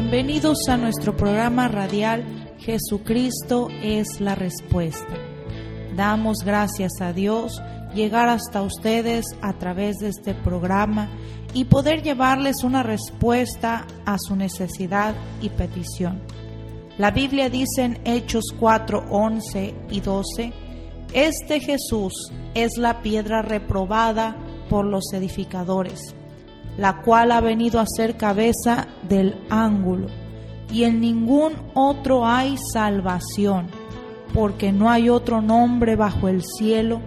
Bienvenidos a nuestro programa radial Jesucristo es la respuesta. Damos gracias a Dios llegar hasta ustedes a través de este programa y poder llevarles una respuesta a su necesidad y petición. La Biblia dice en Hechos 4, 11 y 12, Este Jesús es la piedra reprobada por los edificadores, la cual ha venido a ser cabeza del ángulo, y en ningún otro hay salvación, porque no hay otro nombre bajo el cielo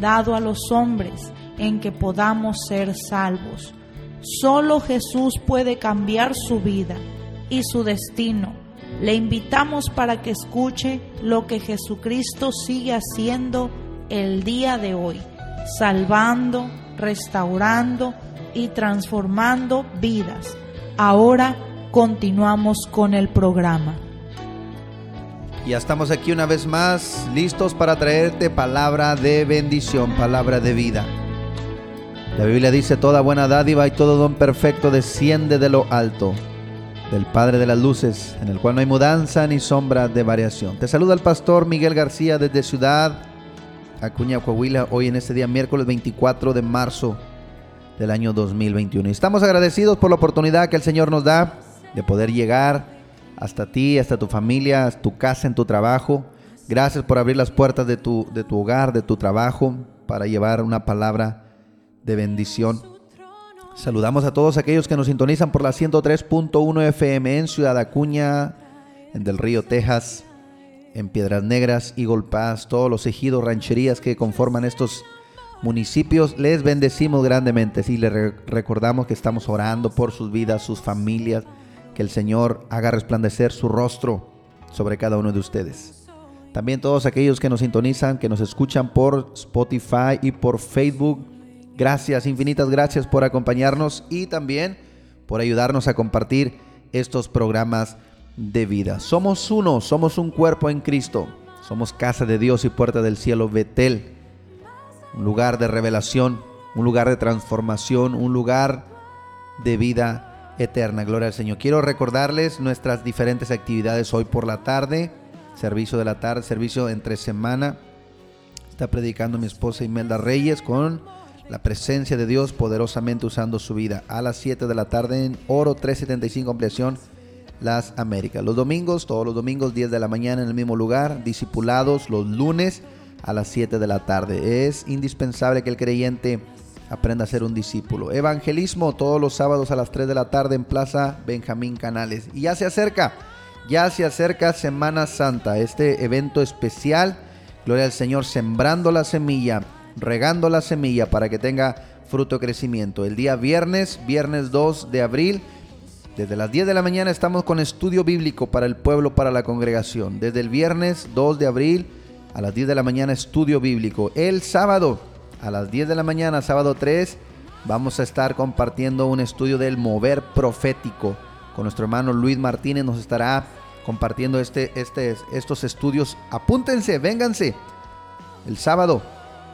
dado a los hombres en que podamos ser salvos. Solo Jesús puede cambiar su vida y su destino. Le invitamos para que escuche lo que Jesucristo sigue haciendo el día de hoy, salvando, restaurando y transformando vidas. Ahora continuamos con el programa. Ya estamos aquí una vez más, listos para traerte palabra de bendición, palabra de vida. La Biblia dice, toda buena dádiva y todo don perfecto desciende de lo alto, del Padre de las Luces, en el cual no hay mudanza ni sombra de variación. Te saluda el pastor Miguel García desde Ciudad Acuña, Coahuila, hoy en este día miércoles 24 de marzo del año 2021. estamos agradecidos por la oportunidad que el Señor nos da de poder llegar hasta ti, hasta tu familia, tu casa, en tu trabajo. Gracias por abrir las puertas de tu, de tu hogar, de tu trabajo, para llevar una palabra de bendición. Saludamos a todos aquellos que nos sintonizan por la 103.1 FM en Ciudad Acuña, en Del Río, Texas, en Piedras Negras, Eagle Pass, todos los ejidos, rancherías que conforman estos municipios. Les bendecimos grandemente. Sí, les recordamos que estamos orando por sus vidas, sus familias, que el Señor haga resplandecer su rostro sobre cada uno de ustedes. También todos aquellos que nos sintonizan, que nos escuchan por Spotify y por Facebook. Gracias, infinitas gracias por acompañarnos y también por ayudarnos a compartir estos programas de vida. Somos uno, somos un cuerpo en Cristo. Somos casa de Dios y puerta del cielo, Betel. Un lugar de revelación, un lugar de transformación, un lugar de vida eterna. Gloria al Señor. Quiero recordarles nuestras diferentes actividades hoy por la tarde. Servicio de la tarde, servicio entre semana. Está predicando mi esposa Imelda Reyes con la presencia de Dios poderosamente usando su vida. A las 7 de la tarde en Oro 375 Ampliación las Américas. Los domingos, todos los domingos, 10 de la mañana en el mismo lugar, discipulados los lunes a las 7 de la tarde. Es indispensable que el creyente aprenda a ser un discípulo. Evangelismo todos los sábados a las 3 de la tarde en Plaza Benjamín Canales. Y ya se acerca, ya se acerca Semana Santa, este evento especial. Gloria al Señor, sembrando la semilla, regando la semilla para que tenga fruto crecimiento. El día viernes, viernes 2 de abril, desde las 10 de la mañana estamos con estudio bíblico para el pueblo, para la congregación. Desde el viernes 2 de abril a las 10 de la mañana estudio bíblico. El sábado a las 10 de la mañana, sábado 3, vamos a estar compartiendo un estudio del mover profético. Con nuestro hermano Luis Martínez nos estará compartiendo este, este, estos estudios. Apúntense, vénganse. El sábado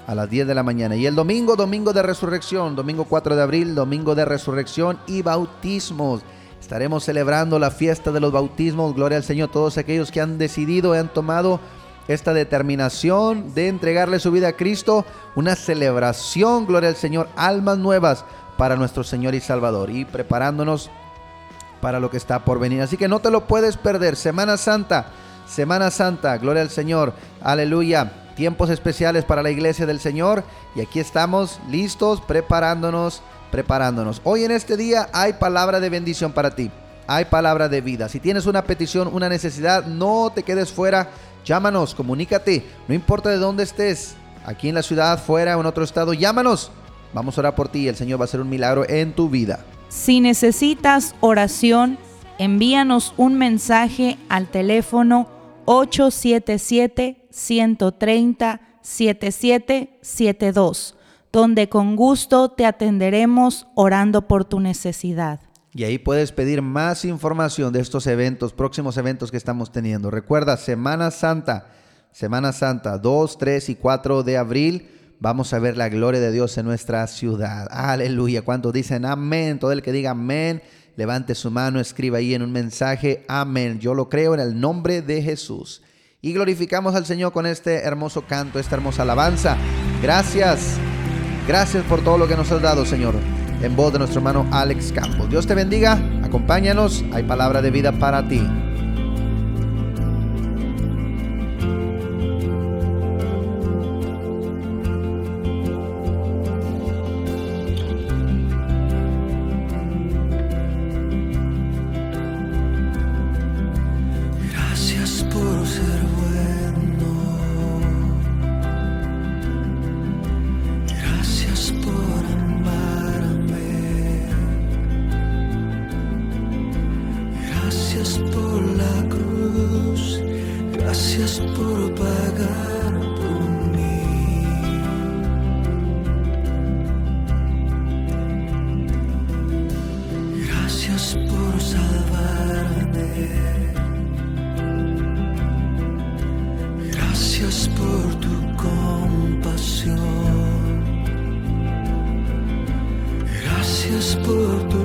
a las 10 de la mañana. Y el domingo, domingo de resurrección, domingo 4 de abril, domingo de resurrección y bautismos. Estaremos celebrando la fiesta de los bautismos, gloria al Señor, todos aquellos que han decidido han tomado esta determinación de entregarle su vida a Cristo, una celebración, gloria al Señor, almas nuevas para nuestro Señor y Salvador y preparándonos para lo que está por venir. Así que no te lo puedes perder, Semana Santa, Semana Santa, gloria al Señor, aleluya, tiempos especiales para la iglesia del Señor y aquí estamos listos, preparándonos preparándonos. Hoy en este día hay palabra de bendición para ti. Hay palabra de vida. Si tienes una petición, una necesidad, no te quedes fuera. Llámanos, comunícate. No importa de dónde estés. Aquí en la ciudad, fuera o en otro estado, llámanos. Vamos a orar por ti. El Señor va a hacer un milagro en tu vida. Si necesitas oración, envíanos un mensaje al teléfono 877 130 7772 donde con gusto te atenderemos orando por tu necesidad. Y ahí puedes pedir más información de estos eventos, próximos eventos que estamos teniendo. Recuerda, Semana Santa, Semana Santa, 2, 3 y 4 de abril, vamos a ver la gloria de Dios en nuestra ciudad. Aleluya. ¿Cuántos dicen amén? Todo el que diga amén, levante su mano, escriba ahí en un mensaje, amén. Yo lo creo en el nombre de Jesús. Y glorificamos al Señor con este hermoso canto, esta hermosa alabanza. Gracias. Gracias por todo lo que nos has dado, Señor en voz de nuestro hermano Alex Campos. Dios te bendiga, acompáñanos, hay palabra de vida para ti. despertou.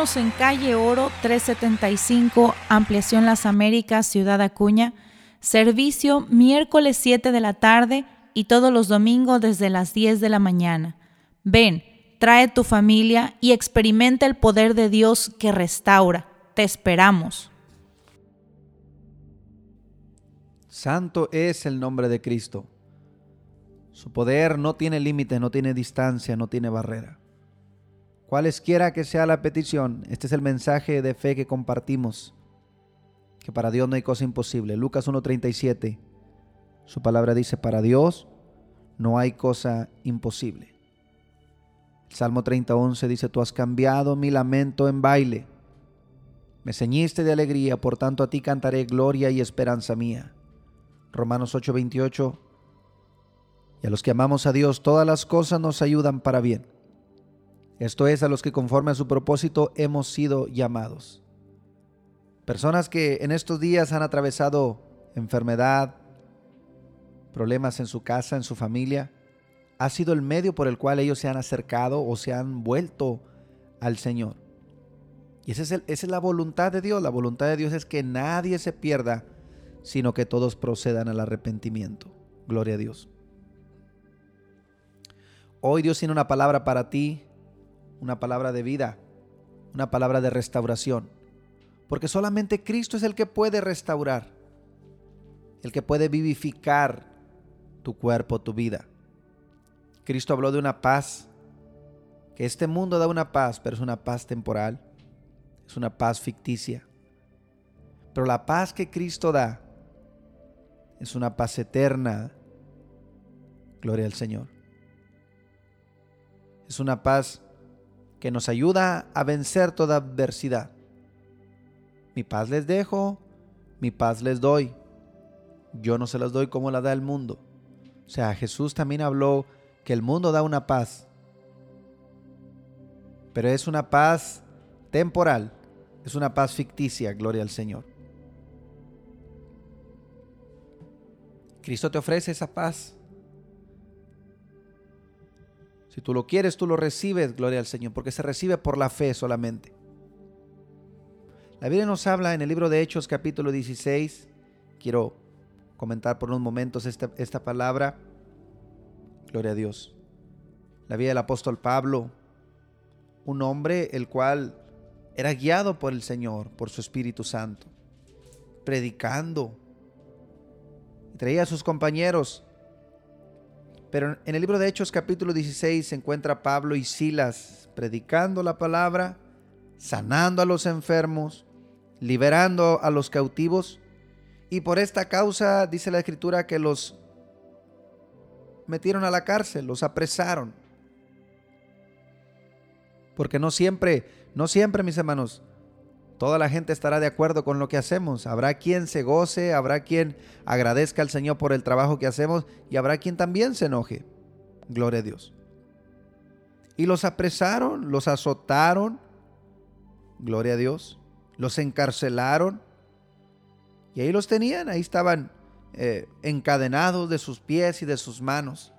En calle Oro 375, Ampliación Las Américas, Ciudad Acuña. Servicio miércoles 7 de la tarde y todos los domingos desde las 10 de la mañana. Ven, trae tu familia y experimenta el poder de Dios que restaura. Te esperamos. Santo es el nombre de Cristo. Su poder no tiene límite, no tiene distancia, no tiene barrera. Cualesquiera que sea la petición, este es el mensaje de fe que compartimos, que para Dios no hay cosa imposible. Lucas 1.37, su palabra dice, para Dios no hay cosa imposible. Salmo 30.11 dice, tú has cambiado mi lamento en baile. Me ceñiste de alegría, por tanto a ti cantaré gloria y esperanza mía. Romanos 8:28. Y a los que amamos a Dios, todas las cosas nos ayudan para bien. Esto es a los que conforme a su propósito hemos sido llamados. Personas que en estos días han atravesado enfermedad, problemas en su casa, en su familia, ha sido el medio por el cual ellos se han acercado o se han vuelto al Señor. Y esa es, la voluntad de Dios. La voluntad de Dios es que nadie se pierda, sino que todos procedan al arrepentimiento. Gloria a Dios. Hoy Dios tiene una palabra para ti, una palabra de vida, una palabra de restauración. Porque solamente Cristo es el que puede restaurar, el que puede vivificar tu cuerpo, tu vida. Cristo habló de una paz, que este mundo da una paz, pero es una paz temporal, es una paz ficticia. Pero la paz que Cristo da es una paz eterna. Gloria al Señor. Es una paz que nos ayuda a vencer toda adversidad. Mi paz les dejo, mi paz les doy. Yo no se las doy como la da el mundo. O sea, Jesús también habló que el mundo da una paz, pero es una paz temporal, es una paz ficticia, gloria al Señor. Cristo te ofrece esa paz. Si tú lo quieres, tú lo recibes, gloria al Señor, porque se recibe por la fe solamente. La Biblia nos habla en el libro de Hechos capítulo 16, quiero comentar por unos momentos esta, esta palabra, gloria a Dios. La vida del apóstol Pablo, un hombre el cual era guiado por el Señor, por su Espíritu Santo, predicando, traía a sus compañeros. Pero en el libro de Hechos capítulo 16 se encuentra Pablo y Silas predicando la palabra, sanando a los enfermos, liberando a los cautivos. Y por esta causa dice la escritura que los metieron a la cárcel, los apresaron. Porque no siempre, no siempre mis hermanos, Toda la gente estará de acuerdo con lo que hacemos. Habrá quien se goce, habrá quien agradezca al Señor por el trabajo que hacemos y habrá quien también se enoje. Gloria a Dios. Y los apresaron, los azotaron. Gloria a Dios. Los encarcelaron. Y ahí los tenían, ahí estaban eh, encadenados de sus pies y de sus manos.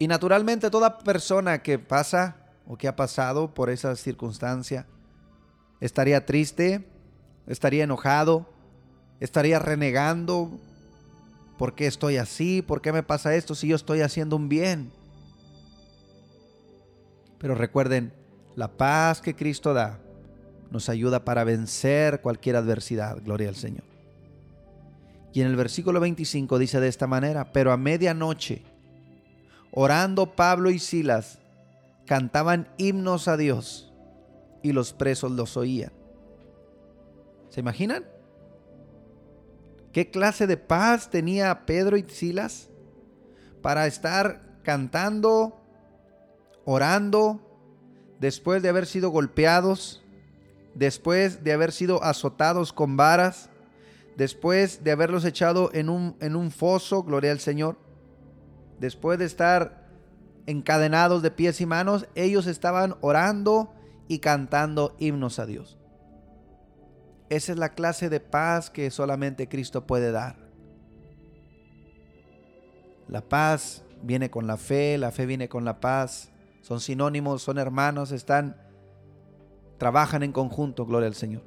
Y naturalmente toda persona que pasa o que ha pasado por esa circunstancia estaría triste, estaría enojado, estaría renegando. ¿Por qué estoy así? ¿Por qué me pasa esto si yo estoy haciendo un bien? Pero recuerden, la paz que Cristo da nos ayuda para vencer cualquier adversidad. Gloria al Señor. Y en el versículo 25 dice de esta manera, pero a medianoche, orando Pablo y Silas, cantaban himnos a Dios y los presos los oían. ¿Se imaginan? ¿Qué clase de paz tenía Pedro y Silas para estar cantando, orando, después de haber sido golpeados, después de haber sido azotados con varas, después de haberlos echado en un, en un foso, gloria al Señor, después de estar encadenados de pies y manos, ellos estaban orando y cantando himnos a Dios. Esa es la clase de paz que solamente Cristo puede dar. La paz viene con la fe, la fe viene con la paz. son sinónimos, son hermanos, están, trabajan en conjunto, gloria al Señor.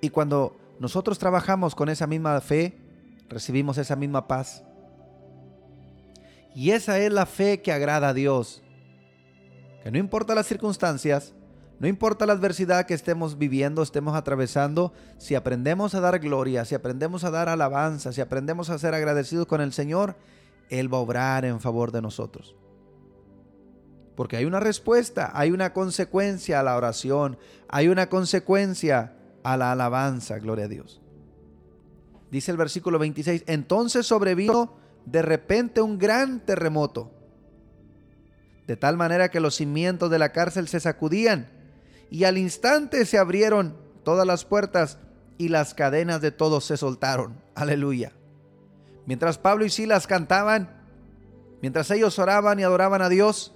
Y cuando nosotros trabajamos con esa misma fe, recibimos esa misma paz. Y esa es la fe que agrada a Dios. Que no importa las circunstancias, no importa la adversidad que estemos viviendo, estemos atravesando, si aprendemos a dar gloria, si aprendemos a dar alabanza, si aprendemos a ser agradecidos con el Señor, Él va a obrar en favor de nosotros. Porque hay una respuesta, hay una consecuencia a la oración, hay una consecuencia a la alabanza, gloria a Dios. Dice el versículo 26, entonces sobrevino de repente un gran terremoto, de tal manera que los cimientos de la cárcel se sacudían y al instante se abrieron todas las puertas y las cadenas de todos se soltaron. Aleluya. Mientras Pablo y Silas cantaban, mientras ellos oraban y adoraban a Dios,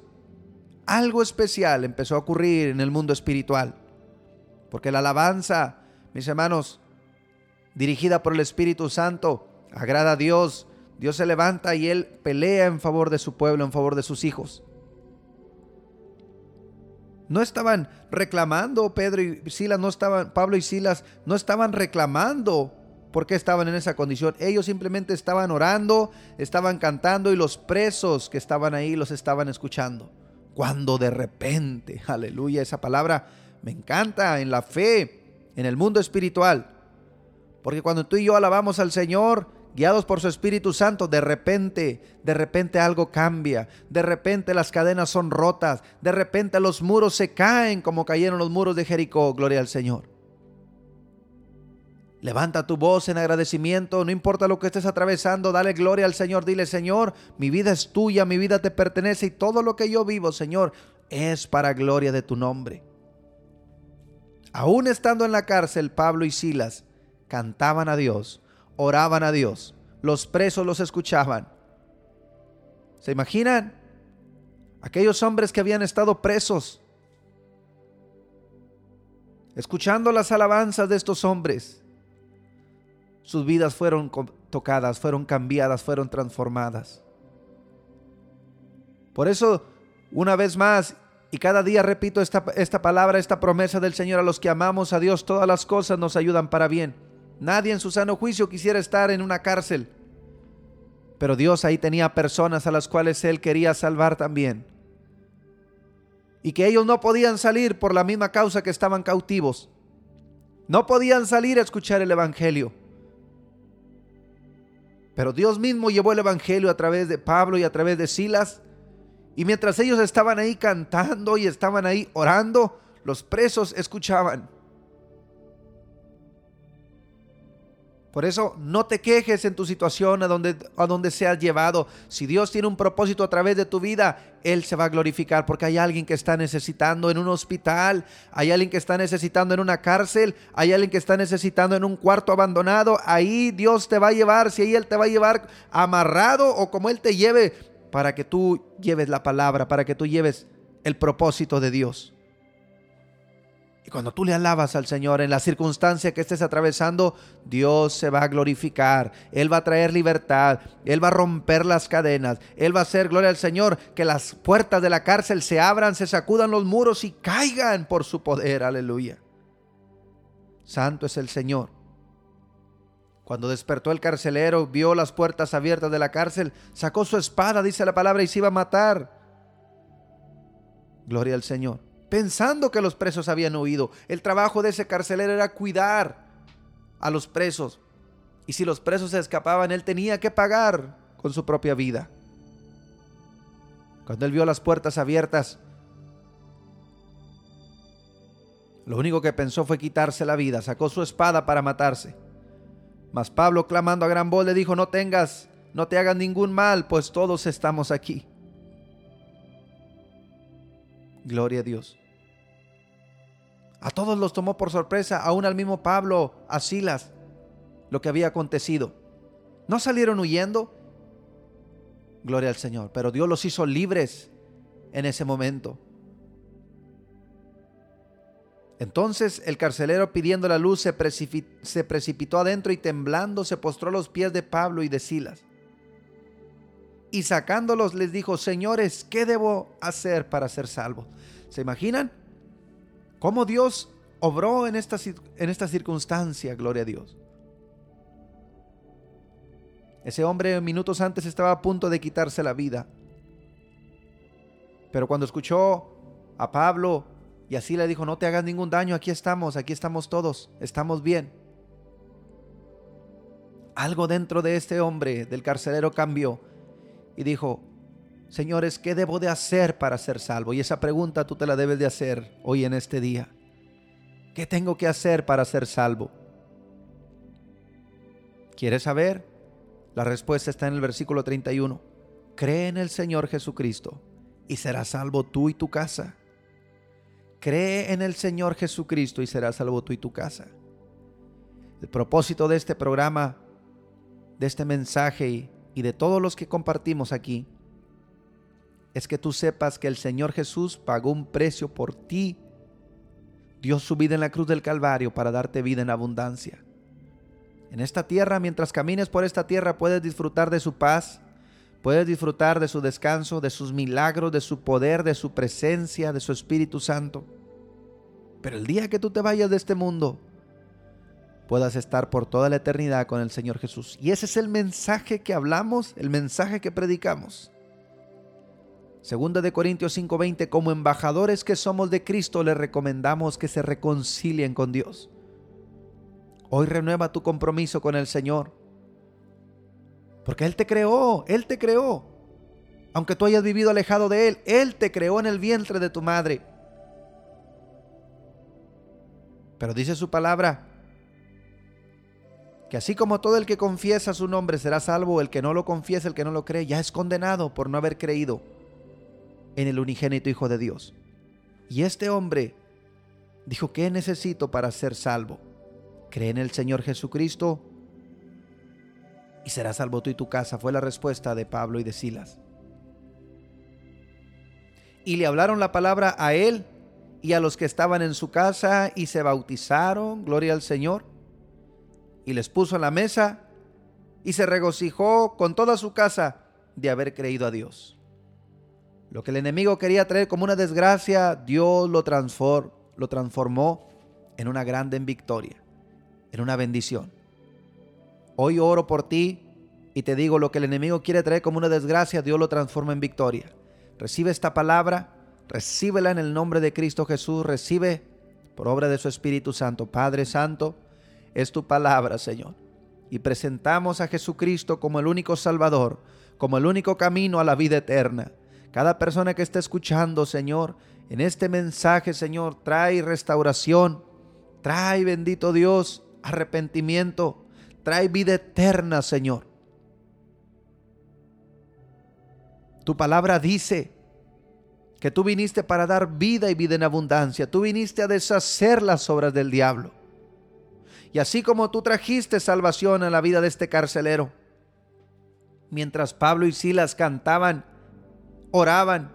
algo especial empezó a ocurrir en el mundo espiritual. Porque la alabanza, mis hermanos, dirigida por el Espíritu Santo, agrada a Dios. Dios se levanta y Él pelea en favor de su pueblo, en favor de sus hijos. No estaban reclamando, Pedro y Silas no estaban, Pablo y Silas no estaban reclamando porque estaban en esa condición. Ellos simplemente estaban orando, estaban cantando y los presos que estaban ahí los estaban escuchando. Cuando de repente, aleluya, esa palabra me encanta en la fe, en el mundo espiritual. Porque cuando tú y yo alabamos al Señor, guiados por su Espíritu Santo, de repente, de repente algo cambia, de repente las cadenas son rotas, de repente los muros se caen como cayeron los muros de Jericó, gloria al Señor. Levanta tu voz en agradecimiento, no importa lo que estés atravesando, dale gloria al Señor, dile Señor, mi vida es tuya, mi vida te pertenece y todo lo que yo vivo, Señor, es para gloria de tu nombre. Aún estando en la cárcel, Pablo y Silas cantaban a Dios, oraban a Dios, los presos los escuchaban. ¿Se imaginan? Aquellos hombres que habían estado presos, escuchando las alabanzas de estos hombres, sus vidas fueron tocadas, fueron cambiadas, fueron transformadas. Por eso, una vez más, y cada día repito esta, esta palabra, esta promesa del Señor, a los que amamos a Dios, todas las cosas nos ayudan para bien. Nadie en su sano juicio quisiera estar en una cárcel. Pero Dios ahí tenía personas a las cuales Él quería salvar también. Y que ellos no podían salir por la misma causa que estaban cautivos. No podían salir a escuchar el Evangelio. Pero Dios mismo llevó el Evangelio a través de Pablo y a través de Silas. Y mientras ellos estaban ahí cantando y estaban ahí orando, los presos escuchaban. Por eso no te quejes en tu situación a donde, a donde seas llevado. Si Dios tiene un propósito a través de tu vida, Él se va a glorificar porque hay alguien que está necesitando en un hospital, hay alguien que está necesitando en una cárcel, hay alguien que está necesitando en un cuarto abandonado. Ahí Dios te va a llevar, si ahí Él te va a llevar amarrado o como Él te lleve, para que tú lleves la palabra, para que tú lleves el propósito de Dios. Y cuando tú le alabas al Señor en la circunstancia que estés atravesando, Dios se va a glorificar. Él va a traer libertad. Él va a romper las cadenas. Él va a hacer, gloria al Señor, que las puertas de la cárcel se abran, se sacudan los muros y caigan por su poder. Aleluya. Santo es el Señor. Cuando despertó el carcelero, vio las puertas abiertas de la cárcel, sacó su espada, dice la palabra, y se iba a matar. Gloria al Señor pensando que los presos habían huido. El trabajo de ese carcelero era cuidar a los presos. Y si los presos se escapaban, él tenía que pagar con su propia vida. Cuando él vio las puertas abiertas, lo único que pensó fue quitarse la vida. Sacó su espada para matarse. Mas Pablo, clamando a gran voz, le dijo, no tengas, no te hagas ningún mal, pues todos estamos aquí. Gloria a Dios. A todos los tomó por sorpresa, aún al mismo Pablo, a Silas, lo que había acontecido. ¿No salieron huyendo? Gloria al Señor. Pero Dios los hizo libres en ese momento. Entonces el carcelero pidiendo la luz se, precipitó adentro y temblando se postró a los pies de Pablo y de Silas. Y sacándolos les dijo, señores, ¿qué debo hacer para ser salvo? ¿Se imaginan? ¿Cómo Dios obró en esta, en esta circunstancia? Gloria a Dios. Ese hombre minutos antes estaba a punto de quitarse la vida. Pero cuando escuchó a Pablo y así le dijo, no te hagas ningún daño, aquí estamos, aquí estamos todos, estamos bien. Algo dentro de este hombre, del carcelero, cambió y dijo, señores, ¿qué debo de hacer para ser salvo? Y esa pregunta tú te la debes de hacer hoy en este día. ¿Qué tengo que hacer para ser salvo? ¿Quieres saber? La respuesta está en el versículo 31. Cree en el Señor Jesucristo y serás salvo tú y tu casa. Cree en el Señor Jesucristo y serás salvo tú y tu casa. El propósito de este programa, de este mensaje y de todos los que compartimos aquí, es que tú sepas que el Señor Jesús pagó un precio por ti. Dio su vida en la cruz del Calvario para darte vida en abundancia. En esta tierra, mientras camines por esta tierra, puedes disfrutar de su paz, puedes disfrutar de su descanso, de sus milagros, de su poder, de su presencia, de su Espíritu Santo. Pero el día que tú te vayas de este mundo, puedas estar por toda la eternidad con el Señor Jesús. Y ese es el mensaje que hablamos, el mensaje que predicamos. Segunda de Corintios 5:20, como embajadores que somos de Cristo, le recomendamos que se reconcilien con Dios. Hoy renueva tu compromiso con el Señor. Porque Él te creó, Él te creó. Aunque tú hayas vivido alejado de Él, Él te creó en el vientre de tu madre. Pero dice su palabra que así como todo el que confiesa su nombre será salvo, el que no lo confiesa, el que no lo cree, ya es condenado por no haber creído en el unigénito Hijo de Dios. Y este hombre dijo, ¿qué necesito para ser salvo? Cree en el Señor Jesucristo y será salvo tú y tu casa, fue la respuesta de Pablo y de Silas. Y le hablaron la palabra a él y a los que estaban en su casa y se bautizaron, gloria al Señor, y les puso en la mesa y se regocijó con toda su casa de haber creído a Dios. Lo que el enemigo quería traer como una desgracia, Dios lo, lo transformó en una grande victoria, en una bendición. Hoy oro por ti y te digo lo que el enemigo quiere traer como una desgracia, Dios lo transforma en victoria. Recibe esta palabra recíbela en el nombre de Cristo Jesús, recibe por obra de su Espíritu Santo. Padre Santo, es tu palabra, Señor. Y presentamos a Jesucristo como el único Salvador, como el único camino a la vida eterna. Cada persona que esté escuchando, Señor, en este mensaje, Señor, trae restauración, trae, bendito Dios, arrepentimiento, trae vida eterna, Señor. Tu palabra dice que tú viniste para dar vida y vida en abundancia. Tú viniste a deshacer las obras del diablo. Y así como tú trajiste salvación a la vida de este carcelero, mientras Pablo y Silas cantaban, oraban,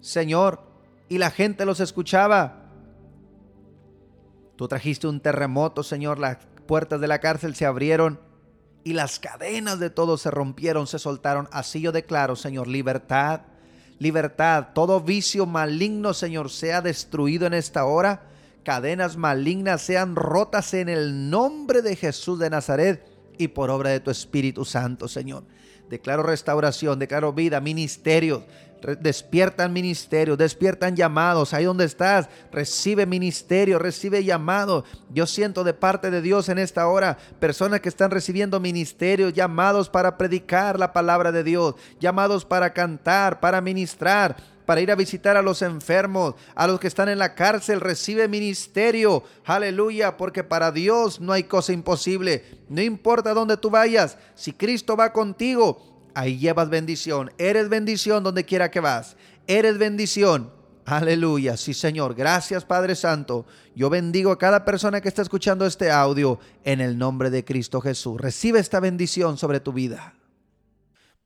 Señor, y la gente los escuchaba, tú trajiste un terremoto, Señor, las puertas de la cárcel se abrieron y las cadenas de todos se rompieron, se soltaron. Así yo declaro, Señor, libertad libertad. Todo vicio maligno, Señor, sea destruido en esta hora. Cadenas malignas sean rotas en el nombre de Jesús de Nazaret y por obra de tu Espíritu Santo, Señor. Declaro restauración, declaro vida, ministerios. Despiertan ministerios, despiertan llamados. Ahí donde estás, recibe ministerio, recibe llamado. Yo siento de parte de Dios en esta hora personas que están recibiendo ministerios, llamados para predicar la palabra de Dios, llamados para cantar, para ministrar para ir a visitar a los enfermos, a los que están en la cárcel, recibe ministerio. Aleluya, porque para Dios no hay cosa imposible. No importa dónde tú vayas, si Cristo va contigo, ahí llevas bendición. Eres bendición donde quiera que vas. Eres bendición. Aleluya, sí Señor. Gracias Padre Santo. Yo bendigo a cada persona que está escuchando este audio en el nombre de Cristo Jesús. Recibe esta bendición sobre tu vida.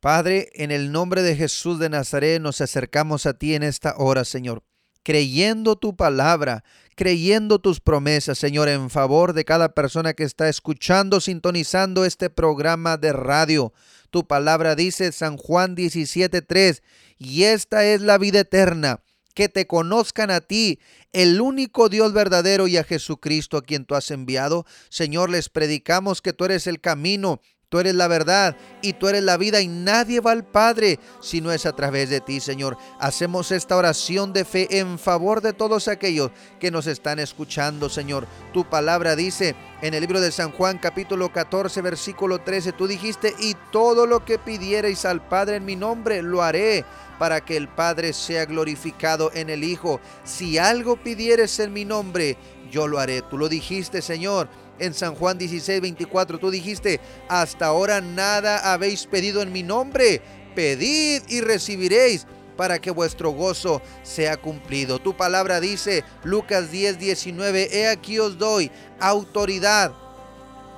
Padre, en el nombre de Jesús de Nazaret nos acercamos a ti en esta hora, Señor, creyendo tu palabra, creyendo tus promesas, Señor, en favor de cada persona que está escuchando, sintonizando este programa de radio. Tu palabra dice San Juan 17:3, y esta es la vida eterna, que te conozcan a ti, el único Dios verdadero y a Jesucristo a quien tú has enviado. Señor, les predicamos que tú eres el camino, Tú eres la verdad y tú eres la vida y nadie va al Padre si no es a través de ti, Señor. Hacemos esta oración de fe en favor de todos aquellos que nos están escuchando, Señor. Tu palabra dice en el libro de San Juan capítulo 14 versículo 13, tú dijiste, y todo lo que pidierais al Padre en mi nombre, lo haré para que el Padre sea glorificado en el Hijo. Si algo pidieres en mi nombre, yo lo haré. Tú lo dijiste, Señor en San Juan 16, 24. Tú dijiste, hasta ahora nada habéis pedido en mi nombre. Pedid y recibiréis para que vuestro gozo sea cumplido. Tu palabra dice, Lucas 10, 19, he aquí os doy autoridad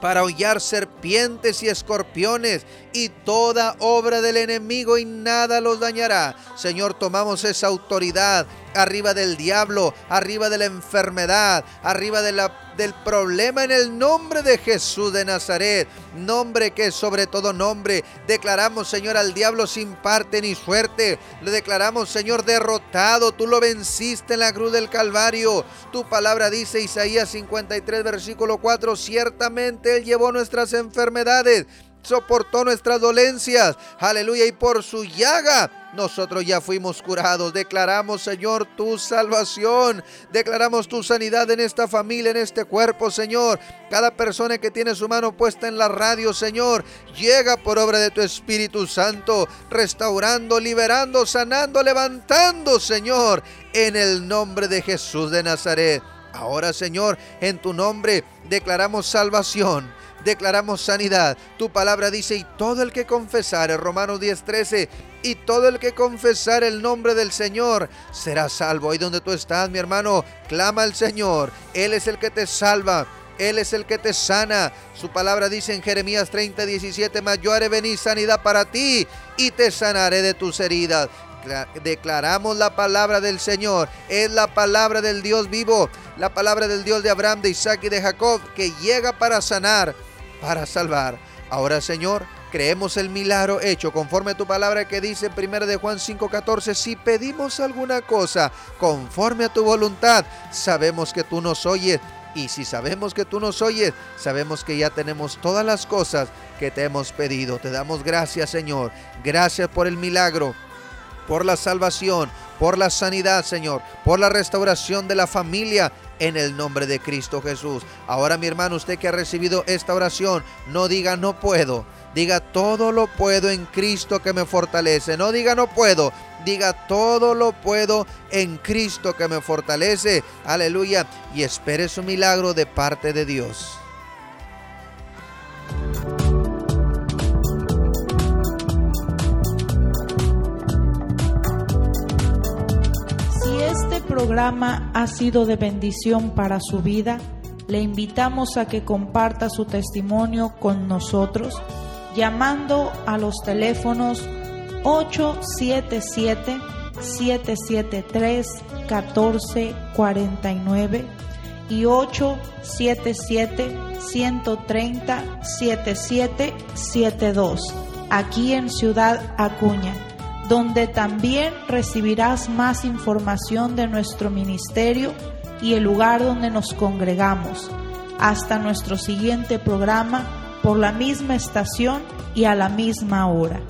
para hollar serpientes y escorpiones y toda obra del enemigo y nada los dañará. Señor, tomamos esa autoridad arriba del diablo, arriba de la enfermedad, arriba de la, del problema en el nombre de Jesús de Nazaret, nombre que sobre todo nombre. Declaramos, Señor, al diablo sin parte ni suerte. Le declaramos, Señor, derrotado. Tú lo venciste en la cruz del Calvario. Tu palabra dice Isaías 53, versículo 4, ciertamente Él llevó nuestras enfermedades soportó nuestras dolencias. Aleluya. Y por su llaga nosotros ya fuimos curados. Declaramos, Señor, tu salvación. Declaramos tu sanidad en esta familia, en este cuerpo, Señor. Cada persona que tiene su mano puesta en la radio, Señor, llega por obra de tu Espíritu Santo, restaurando, liberando, sanando, levantando, Señor, en el nombre de Jesús de Nazaret. Ahora, Señor, en tu nombre declaramos salvación declaramos sanidad. Tu palabra dice, y todo el que confesare, Romanos 10:13, y todo el que confesare el nombre del Señor será salvo. Ahí donde tú estás, mi hermano, clama al Señor. Él es el que te salva. Él es el que te sana. Su palabra dice en Jeremías 30, 17, mas yo haré venir sanidad para ti y te sanaré de tus heridas. Declaramos la palabra del Señor. Es la palabra del Dios vivo. La palabra del Dios de Abraham, de Isaac y de Jacob que llega para sanar para salvar. Ahora, Señor, creemos el milagro hecho conforme a tu palabra que dice en 1 de Juan 5:14, si pedimos alguna cosa conforme a tu voluntad, sabemos que tú nos oyes. Y si sabemos que tú nos oyes, sabemos que ya tenemos todas las cosas que te hemos pedido. Te damos gracias, Señor. Gracias por el milagro, por la salvación, por la sanidad, Señor, por la restauración de la familia en el nombre de Cristo Jesús. Ahora mi hermano, usted que ha recibido esta oración, no diga no puedo. Diga todo lo puedo en Cristo que me fortalece. No diga no puedo. Diga todo lo puedo en Cristo que me fortalece. Aleluya. Y espere su milagro de parte de Dios. Programa ha sido de bendición para su vida, le invitamos a que comparta su testimonio con nosotros llamando a los teléfonos 877-773-1449 y 877-130-7772 aquí en Ciudad Acuña donde también recibirás más información de nuestro ministerio y el lugar donde nos congregamos. Hasta nuestro siguiente programa por la misma estación y a la misma hora.